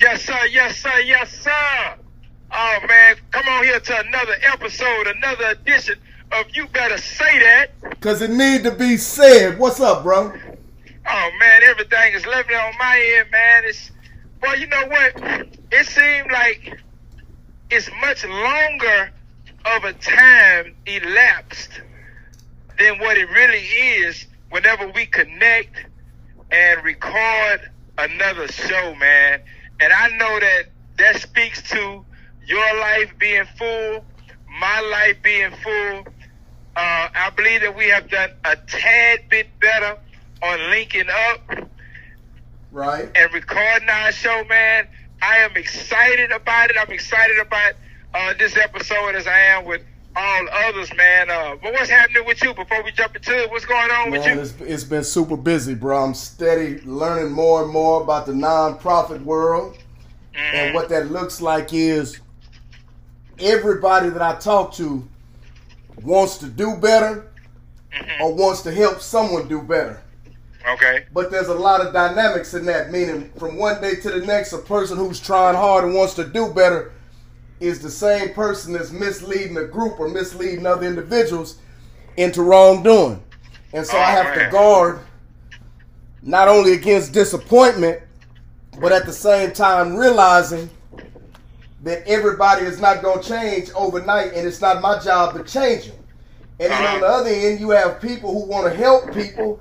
Yes, sir. Yes, sir. Yes, sir. Oh man, come on here to another episode, another edition of You Better Say That. Cause it need to be said. What's up, bro? Oh man, everything is lovely on my end, man. It's well, you know what? It seemed like it's much longer of a time elapsed than what it really is whenever we connect and record another show, man. And I know that that speaks to your life being full, my life being full. Uh, I believe that we have done a tad bit better on linking up Right. and recording our show, man. I am excited about it. I'm excited about uh, this episode as I am with all others, man. Uh, but what's happening with you before we jump into it? What's going on with you? it's, it's been super busy, bro. I'm steady learning more and more about the nonprofit world. And what that looks like is everybody that I talk to wants to do better or wants to help someone do better. Okay. But there's a lot of dynamics in that, meaning from one day to the next, a person who's trying hard and wants to do better is the same person that's misleading a group or misleading other individuals into wrongdoing. And so I Oh, have to guard not only against disappointment, but at the same time realizing that everybody is not going to change overnight and it's not my job to change them. And then on the other end, you have people who want to help people,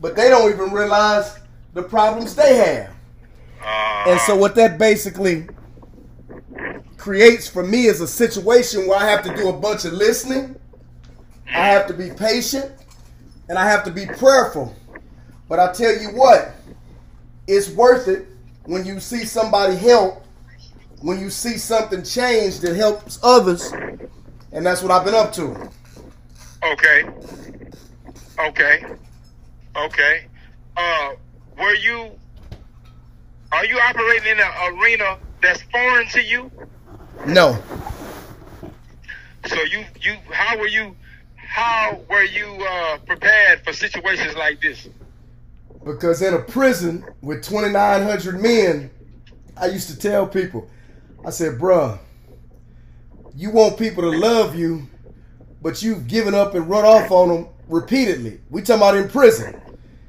but they don't even realize the problems they have. Uh, And so what that basically creates for me is a situation where I have to do a bunch of listening, I have to be patient, and I have to be prayerful. But I tell you what, it's worth it when you see somebody help, when you see something change that helps others, and that's what I've been up to. okay. Okay. Okay. Uh, were you? Are you operating in an arena that's foreign to you? No. So you you how were you how were you uh, prepared for situations like this? Because in a prison with 2,900 men, I used to tell people, I said, bruh, you want people to love you, but you've given up and run off on them repeatedly. We talking about in prison.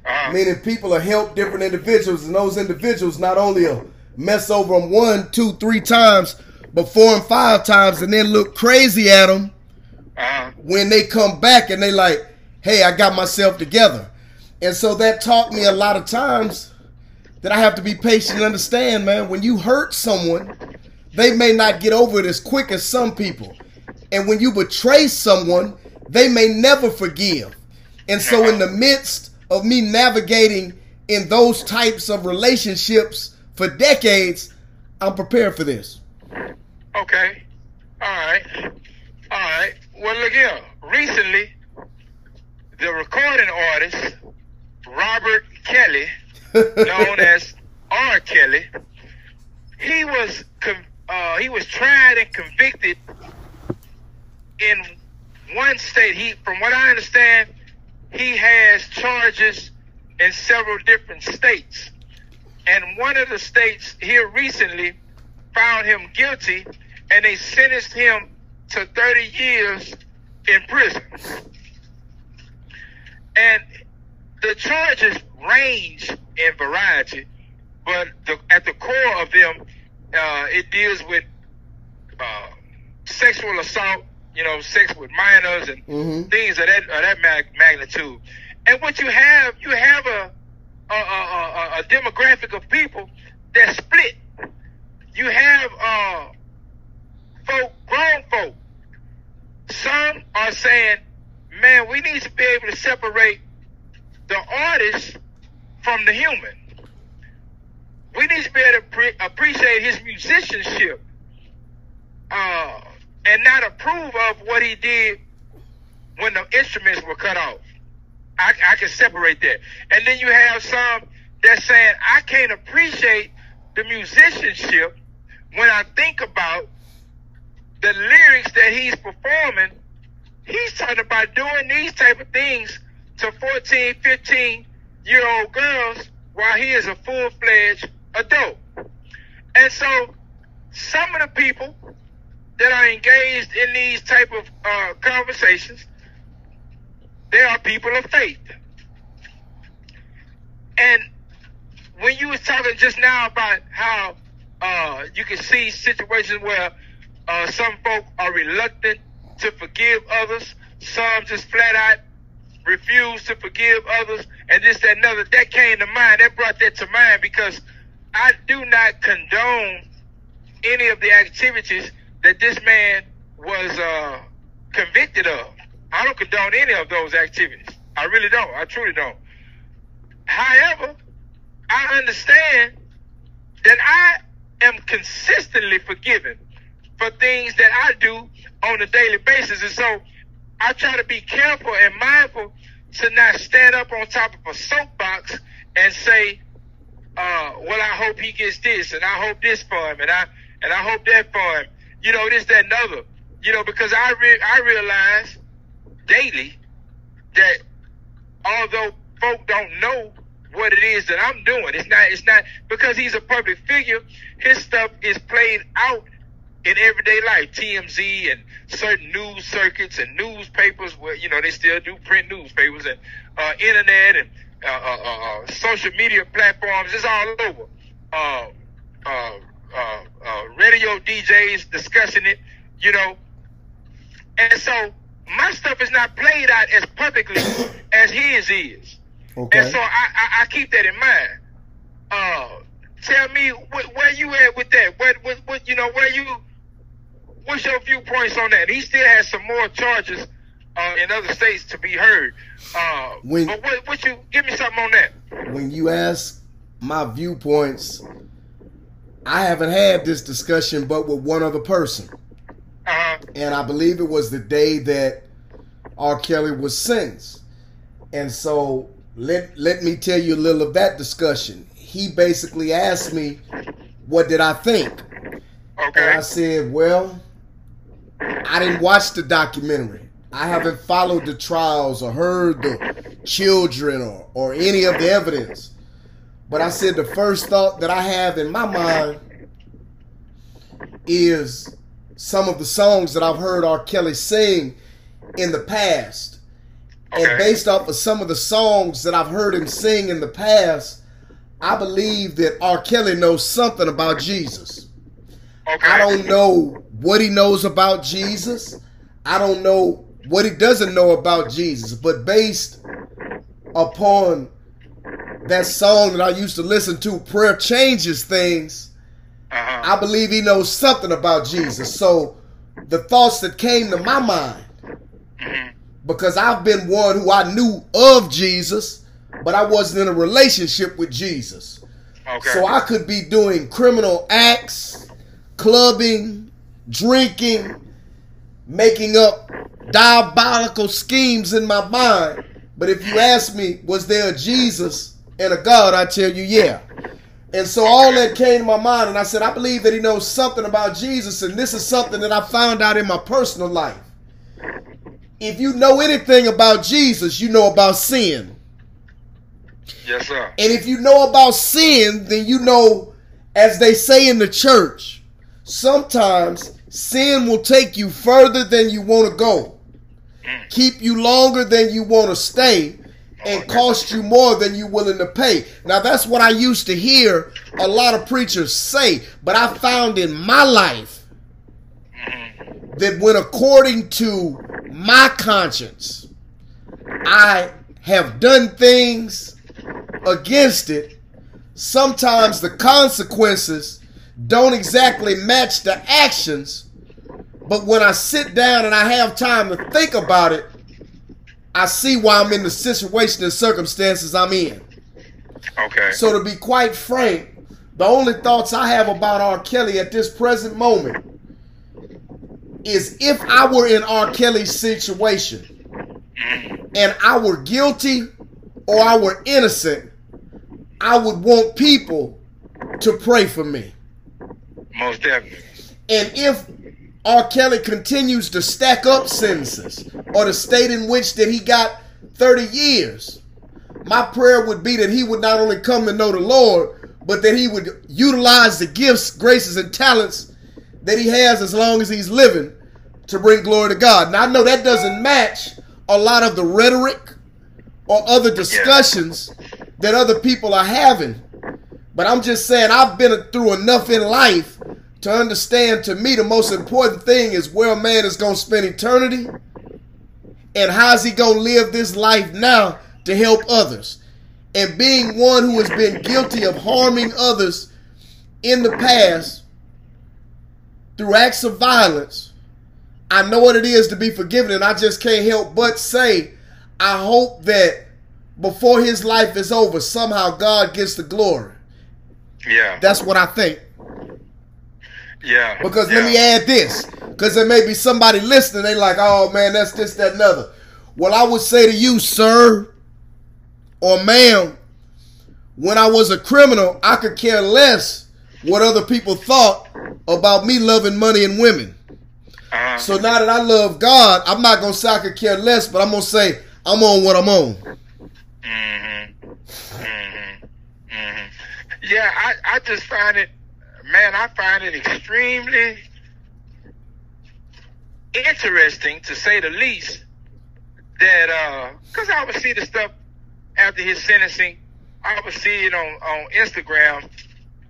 Uh, Meaning people will helped different individuals, and those individuals not only will mess over them one, two, three times, but four and five times, and then look crazy at them uh, when they come back and they like, hey, I got myself together. And so that taught me a lot of times that I have to be patient and understand, man, when you hurt someone, they may not get over it as quick as some people. And when you betray someone, they may never forgive. And so in the midst of me navigating in those types of relationships for decades, I'm prepared for this. Okay. All right. All right. Well, look here. Recently, the recording artist Robert Kelly, known as R. Kelly, he was con- uh, he was tried and convicted in one state. He, from what I understand, he has charges in several different states, and one of the states here recently found him guilty, and they sentenced him to 30 years in prison. And the charges range in variety, but the, at the core of them, uh, it deals with uh, sexual assault, you know, sex with minors and Mhm. things of that of that mag- magnitude. And what you have, you have a a, a, a, a demographic of people that split. You have uh, folk, grown folk. Some are saying, "Man, we need to be able to separate the artist from the human. We need to be able to pre- appreciate his musicianship, uh, and not approve of what he did when the instruments were cut off. I, I can separate that. And then you have some that's saying, I can't appreciate the musicianship when I think about the lyrics that he's performing. He's talking about doing these type of things to 14, 15 year old girls while he is a full fledged adult. And so some of the people that are engaged in these type of uh, conversations, they are people of faith. And when you was talking just now about how uh, you can see situations where uh, some folk are reluctant to forgive others, some just flat out refuse to forgive others, and this, that, and other. That came to mind. That brought that to mind because I do not condone any of the activities that this man was uh, convicted of. I don't condone any of those activities. I really don't. I truly don't. However, I understand that I am consistently forgiven for things that I do on a daily basis. And so I try to be careful and mindful to not stand up on top of a soapbox and say, uh, well, I hope he gets this and I hope this for him and I, and I hope that for him. You know, this, that, and other. You know, because I, re- I realize daily that although folk don't know what it is that I'm doing. It's not. It's not because he's a public figure. His stuff is played out in everyday life. TMZ and certain news circuits and newspapers where you know they still do print newspapers and uh, internet and uh, uh, uh, uh social media platforms. It's all over. Uh, radio DJs discussing it. You know, and so my stuff is not played out as publicly as his is. Okay. And so I, I, I keep that in mind. Uh, tell me wh- where you at with that. What, what, what, you know, where you, what's your viewpoints on that? He still has some more charges uh, in other states to be heard. Uh, when, but what, what you, give me something on that. When you ask my viewpoints, I haven't had this discussion but with one other person. Uh-huh. And I believe it was the day that R. Kelly was sentenced. And so let let me tell you a little of that discussion. He basically asked me, "What did I think?" Okay. And I said, "Well, I didn't watch the documentary. I haven't followed the trials or heard the children or or any of the evidence." But I said the first thought that I have in my mind is some of the songs that I've heard R. Kelly sing in the past Okay. And based off of some of the songs that I've heard him sing in the past, I believe that R. Kelly knows something about Jesus. Okay. I don't know what he knows about Jesus. I don't know what he doesn't know about Jesus. But based upon that song that I used to listen to, Prayer Changes Things, uh-huh. I believe he knows something about Jesus. So the thoughts that came to my mind mm-hmm because I've been one who I knew of Jesus, but I wasn't in a relationship with Jesus. Okay. So I could be doing criminal acts, clubbing, drinking, making up diabolical schemes in my mind. But if you ask me, was there a Jesus and a God, I tell you, yeah. And so all that came to my mind, and I said, I believe that he knows something about Jesus, and this is something that I found out in my personal life if you know anything about Jesus, you know about sin. Yes, sir. And if you know about sin, then you know, as they say in the church, sometimes sin will take you further than you want to go, mm. keep you longer than you want to stay, and cost you more than you're willing to pay. Now, that's what I used to hear a lot of preachers say, but I found in my life mm-hmm. that when according to my conscience, I have done things against it. Sometimes the consequences don't exactly match the actions, but when I sit down and I have time to think about it, I see why I'm in the situation and circumstances I'm in. Okay. So to be quite frank, the only thoughts I have about R. Kelly at this present moment is if I were in R. Kelly's situation and I were guilty or I were innocent, I would want people to pray for me. Most definitely. And if R. Kelly continues to stack up sentences or the state in which that he got 30 years, my prayer would be that he would not only come to know the Lord, but that he would utilize the gifts, graces, and talents that he has as long as he's living to bring glory to God. Now I know that doesn't match a lot of the rhetoric or other discussions that other people are having. But I'm just saying I've been through enough in life to understand to me the most important thing is where a man is going to spend eternity and how's he going to live this life now to help others. And being one who has been guilty of harming others in the past through acts of violence, I know what it is to be forgiven, and I just can't help but say, I hope that before his life is over, somehow God gets the glory. Yeah. That's what I think. Yeah. Because yeah. let me add this. Because there may be somebody listening, they like, oh man, that's this, that, another. Well, I would say to you, sir or ma'am, when I was a criminal, I could care less what other people thought about me loving money and women. Uh-huh. So now that I love God, I'm not gonna say I could care less, but I'm gonna say I'm on what I'm on. Mm-hmm. Mm-hmm. Mm-hmm. Yeah, I, I just find it, man, I find it extremely interesting to say the least that, uh, cause I would see the stuff after his sentencing. I would see it on, on Instagram.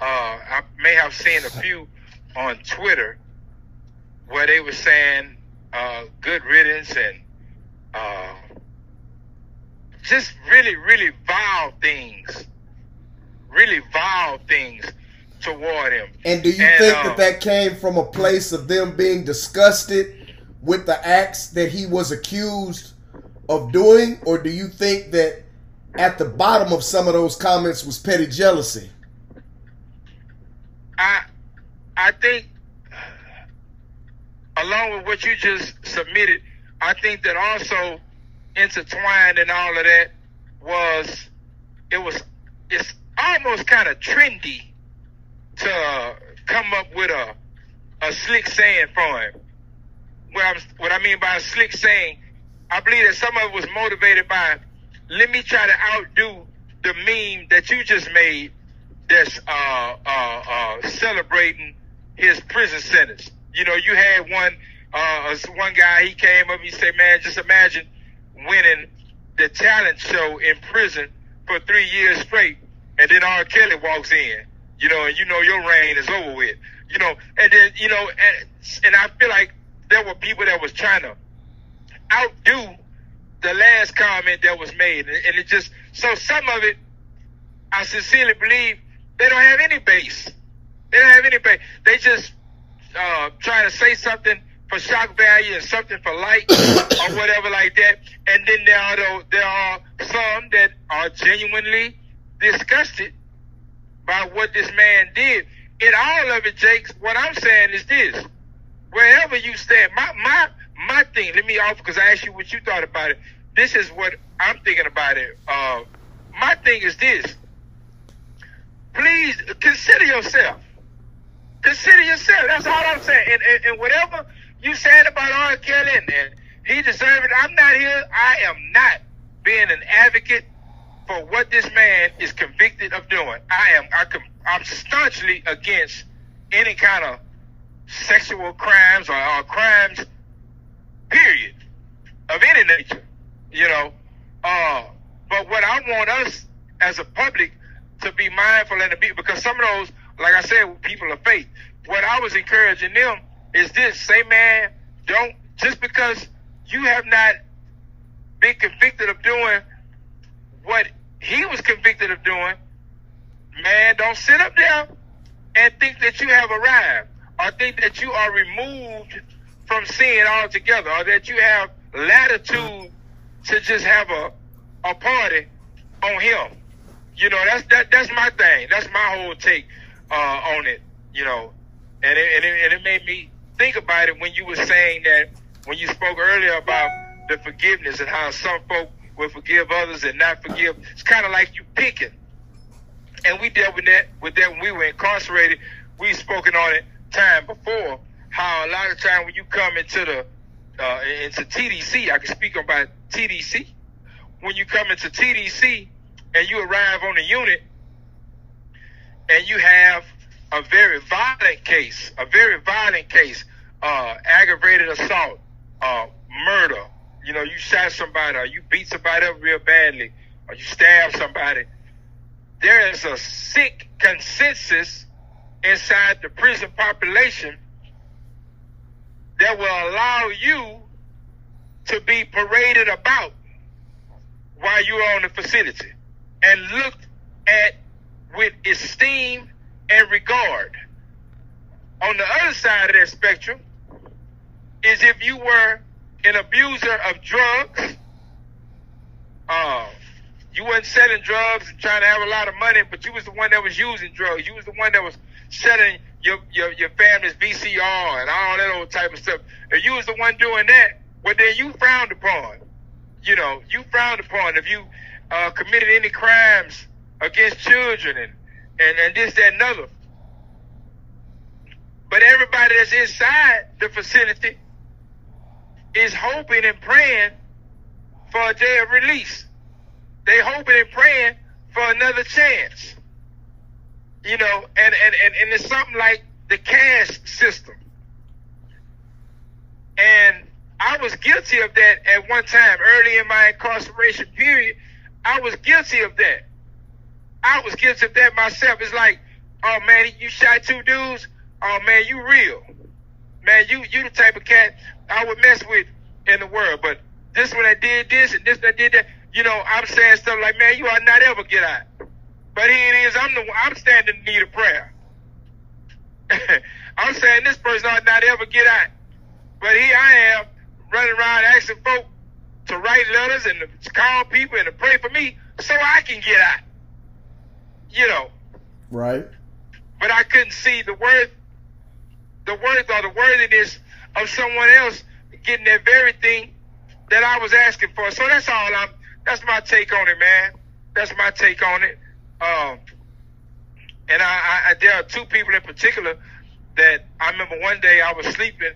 Uh, I may have seen a few on Twitter where they were saying, uh, good riddance and, uh, just really, really vile things, really vile things toward him. And do you And, think uh, that that came from a place of them being disgusted with the acts that he was accused of doing, or do you think that at the bottom of some of those comments was petty jealousy? I, I think, along with what you just submitted, I think that also intertwined in all of that was it was it's almost kind of trendy to uh, come up with a a slick saying for him. What I'm what I mean by a slick saying, I believe that some of it was motivated by let me try to outdo the meme that you just made that's uh uh uh celebrating his prison sentence. You know, you had one uh one guy he came up he said, Man, just imagine winning the talent show in prison for three years straight and then R. Kelly walks in, you know, and you know your reign is over with. You know, and then, you know, and, and I feel like there were people that was trying to outdo the last comment that was made. And it just, so some of it, I sincerely believe they don't have any base. They don't have any base. They just uh, trying to say something for shock value and something for light or whatever like that. And then there are there are some that are genuinely disgusted by what this man did. In all of it, Jakes, what I'm saying is this: wherever you stand, my my my thing. Let me offer because I asked you what you thought about it. This is what I'm thinking about it. Uh, my thing is this: please consider yourself. Consider yourself. That's all I'm saying. And, and, and whatever you said about R. Kelly and, and he deserved it, I'm not here. I am not being an advocate for what this man is convicted of doing. I am. I com- I'm staunchly against any kind of sexual crimes or, or crimes, period, of any nature. You know. Uh, but what I want us as a public to be mindful and to be because some of those, like I said, people of faith. What I was encouraging them is this: say, man, don't just because you have not been convicted of doing what he was convicted of doing, man, don't sit up there and think that you have arrived or think that you are removed from sin altogether or that you have latitude to just have a, a party on him. You know, that's that that's my thing. That's my whole take uh, on it. You know, and it, and it and it made me think about it when you were saying that when you spoke earlier about the forgiveness and how some folk will forgive others and not forgive. It's kind of like you picking. And we dealt with that with that when we were incarcerated. We spoken on it time before. How a lot of time when you come into the uh, into TDC, I can speak about TDC. When you come into TDC and you arrive on the unit, and you have a very violent case, a very violent case, uh, aggravated assault, uh, murder. You know, you shot somebody, or you beat somebody up real badly, or you stab somebody. There is a sick consensus inside the prison population that will allow you to be paraded about while you're on the facility and looked at with esteem and regard. On the other side of that spectrum is if you were an abuser of drugs, uh, you weren't selling drugs and trying to have a lot of money, but you was the one that was using drugs. You was the one that was selling your your, your family's VCR and all that old type of stuff. If you was the one doing that, well then you frowned upon. You know, you frowned upon if you uh, committed any crimes against children and, and, and this, that, and other. But everybody that's inside the facility is hoping and praying for a day of release. They hoping and praying for another chance. You know, and, and, and, and it's something like the caste system. And I was guilty of that at one time, early in my incarceration period. I was guilty of that. I was guilty of that myself. It's like, oh man, you shot two dudes. Oh man, you real. Man, you you the type of cat I would mess with in the world. But this one that did this and this that did that, you know, I'm saying stuff like, man, you ought not ever get out. But here it is, I'm the I'm standing in need of prayer. I'm saying this person ought not ever get out. But here I am running around asking folk to write letters and to call people and to pray for me so I can get out. You know. Right. But I couldn't see the worth the worth or the worthiness of someone else getting that very thing that I was asking for. So that's all I'm that's my take on it, man. That's my take on it. Um and I, I there are two people in particular that I remember one day I was sleeping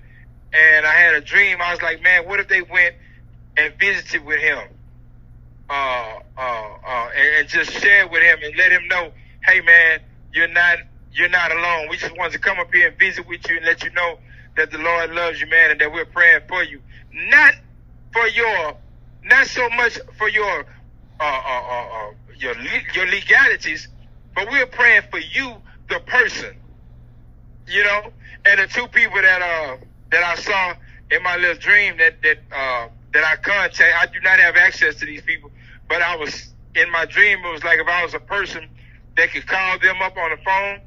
and I had a dream. I was like, man, what if they went and visited with him, uh, uh, uh, and, and just shared with him and let him know, hey, man, you're not you're not alone. We just wanted to come up here and visit with you and let you know that the Lord loves you, man, and that we're praying for you. Not for your, not so much for your, uh, uh, uh, uh your your legalities, but we're praying for you, the person. You know, and the two people that uh that I saw in my little dream that that uh, that I contact. I do not have access to these people, but I was in my dream. It was like if I was a person that could call them up on the phone.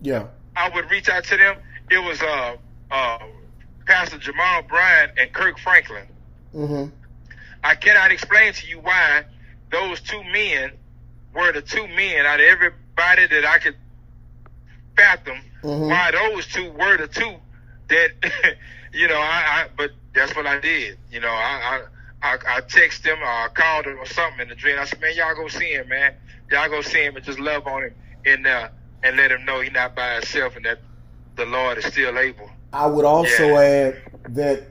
Yeah, I would reach out to them. It was uh, uh, Pastor Jamal Bryant and Kirk Franklin. Mm-hmm. I cannot explain to you why those two men were the two men out of everybody that I could fathom. Mm-hmm. Why those two were the two that you know, I, I but that's what I did. You know, I I, I, I text him or I called him or something in the dream. I said, man, y'all go see him, man. Y'all go see him and just love on him and uh, and let him know he's not by himself and that the Lord is still able. I would also yeah. add that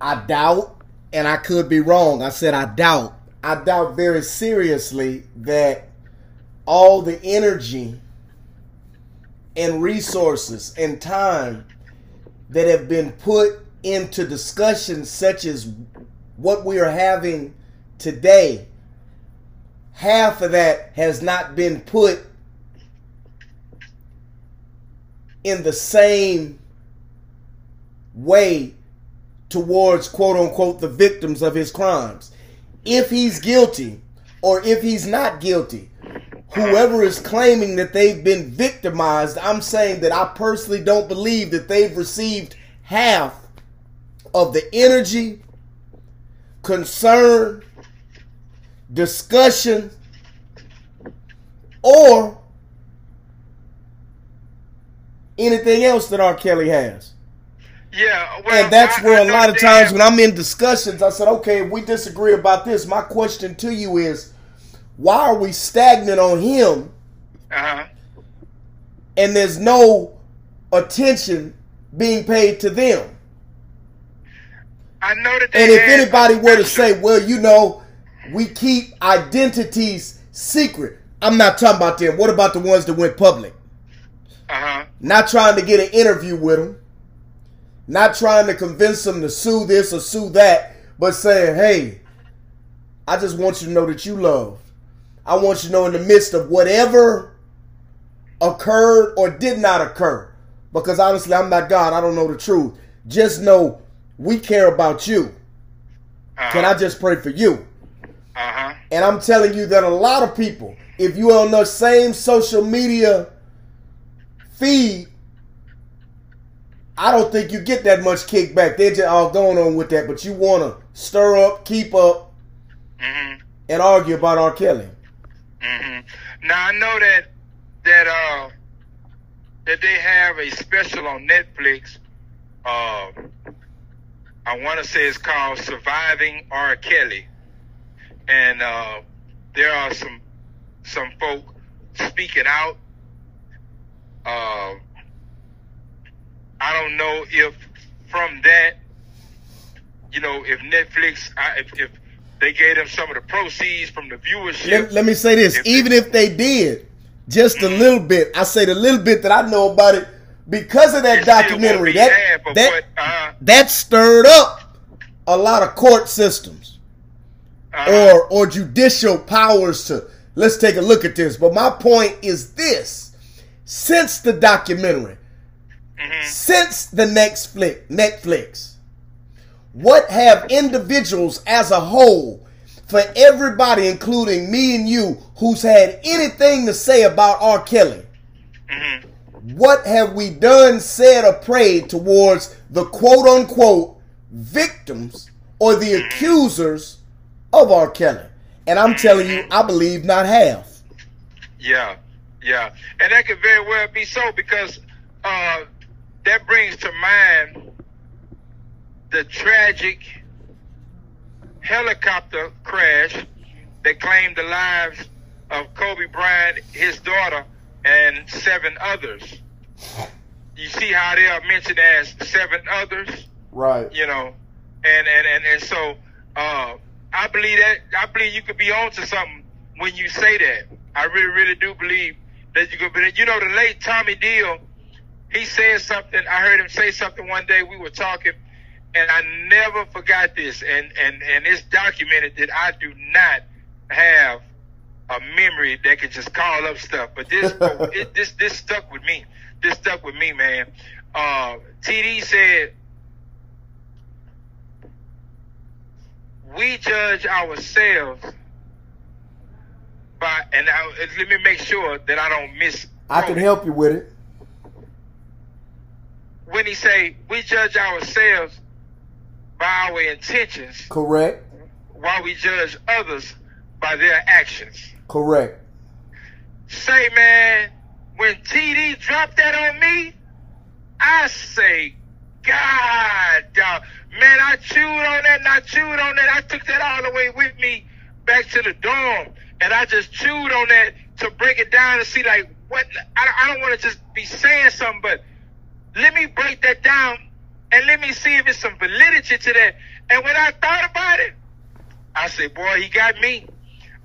I doubt, and I could be wrong. I said I doubt. I doubt very seriously that all the energy and resources and time that have been put into discussions such as what we are having today, half of that has not been put in the same way towards quote unquote the victims of his crimes. If he's guilty or if he's not guilty, whoever is claiming that they've been victimized, I'm saying that I personally don't believe that they've received half of the energy, concern, discussion, or anything else that R. Kelly has. Yeah, well, and that's I, where I a lot of times when I'm in discussions, I said, okay, if we disagree about this, my question to you is why are we stagnant on him? Uh-huh. And there's no attention being paid to them. I know that. and if anybody were to say, "Well, you know, we keep identities secret," I'm not talking about them. What about the ones that went public? Uh huh. Not trying to get an interview with them. Not trying to convince them to sue this or sue that, but saying, hey, I just want you to know that you love. I want you to know in the midst of whatever occurred or did not occur, because honestly, I'm not God. I don't know the truth. Just know we care about you. Uh-huh. Can I just pray for you? Uh huh. And I'm telling you that a lot of people, if you on the same social media feed, I don't think you get that much kickback. They're just all going on with that, but you want to stir up, keep up, hmm and argue about R. Kelly. hmm Now I know that that uh that they have a special on Netflix. Uh, I want to say it's called "Surviving R. Kelly," and uh, there are some some folk speaking out. Uh, I don't know if from that, you know, if Netflix, I, if, if they gave them some of the proceeds from the viewership. Let, let me say this: If- even if they did, just a little bit, I say the little bit that I know about it because of that It still won't documentary. That that what, uh, that stirred up a lot of court systems. uh, or or judicial powers to let's take a look at this. But my point is this: since the documentary, mhm. since the next flick, Netflix, what have individuals as a whole, for everybody, including me and you, who's had anything to say about R. Kelly, Mhm. What have we done, said, or prayed towards the quote unquote victims or the accusers of R. Kelly? And I'm telling you, I believe not half. Yeah, yeah, and that could very well be so because uh, that brings to mind the tragic helicopter crash that claimed the lives of Kobe Bryant, his daughter, and seven others. You see how they are mentioned as seven others? Right. you know, and and and, and so uh, I believe that I believe you could be on to something when you say that. I really, really do believe that you could. But you know, the late Tommy Deal, he said something. I heard him say something one day. We were talking, and I never forgot this. And and and it's documented that I do not have a memory that can just call up stuff. But this it, this this stuck with me. This stuck with me, man. Uh, TD said we judge ourselves by, and I, let me make sure that I don't miss. I can help you with it. When he say we judge ourselves by our intentions, Correct. while we judge others by their actions. Correct. Say, man, when TD dropped that on me, I say, God, dog. man, I chewed on that and I chewed on that. I took that all the way with me back to the dorm, and I just chewed on that to break it down and see like what. I, I don't want to just be saying something, but let me break that down and let me see if it's some validity to that. And when I thought about it, I said, boy, he got me.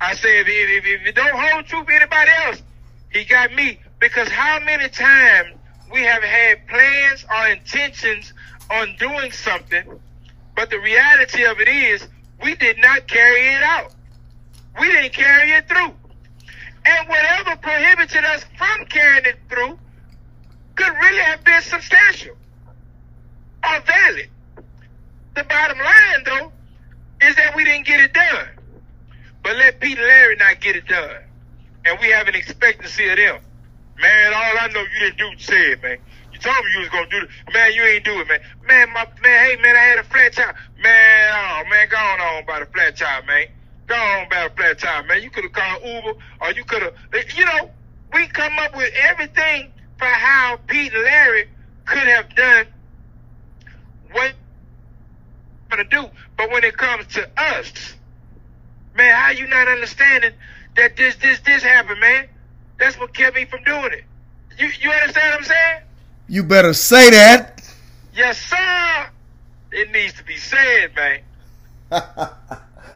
I said, if, if, if it don't hold true for anybody else, he got me. Because how many times we have had plans or intentions on doing something, but the reality of it is we did not carry it out. We didn't carry it through. And whatever prohibited us from carrying it through could really have been substantial or valid. The bottom line, though, is that we didn't get it done. But let Not get it done. And we have an expectancy of them. Man, all I know you didn't do said, man. You told me you was gonna do it. Man, you ain't do it, man. Man, my man, hey man, I had a flat tire. Man, oh man, go on about a flat tire, man. Go on about a flat tire, man. You could have called Uber or you could have you know, we come up with everything for how Pete and Larry could have done what gonna do. But when it comes to us, man, how you not understanding that this, this, this happened, man? That's what kept me from doing it. You, you understand what I'm saying? You better say that. Yes, sir. It needs to be said, man.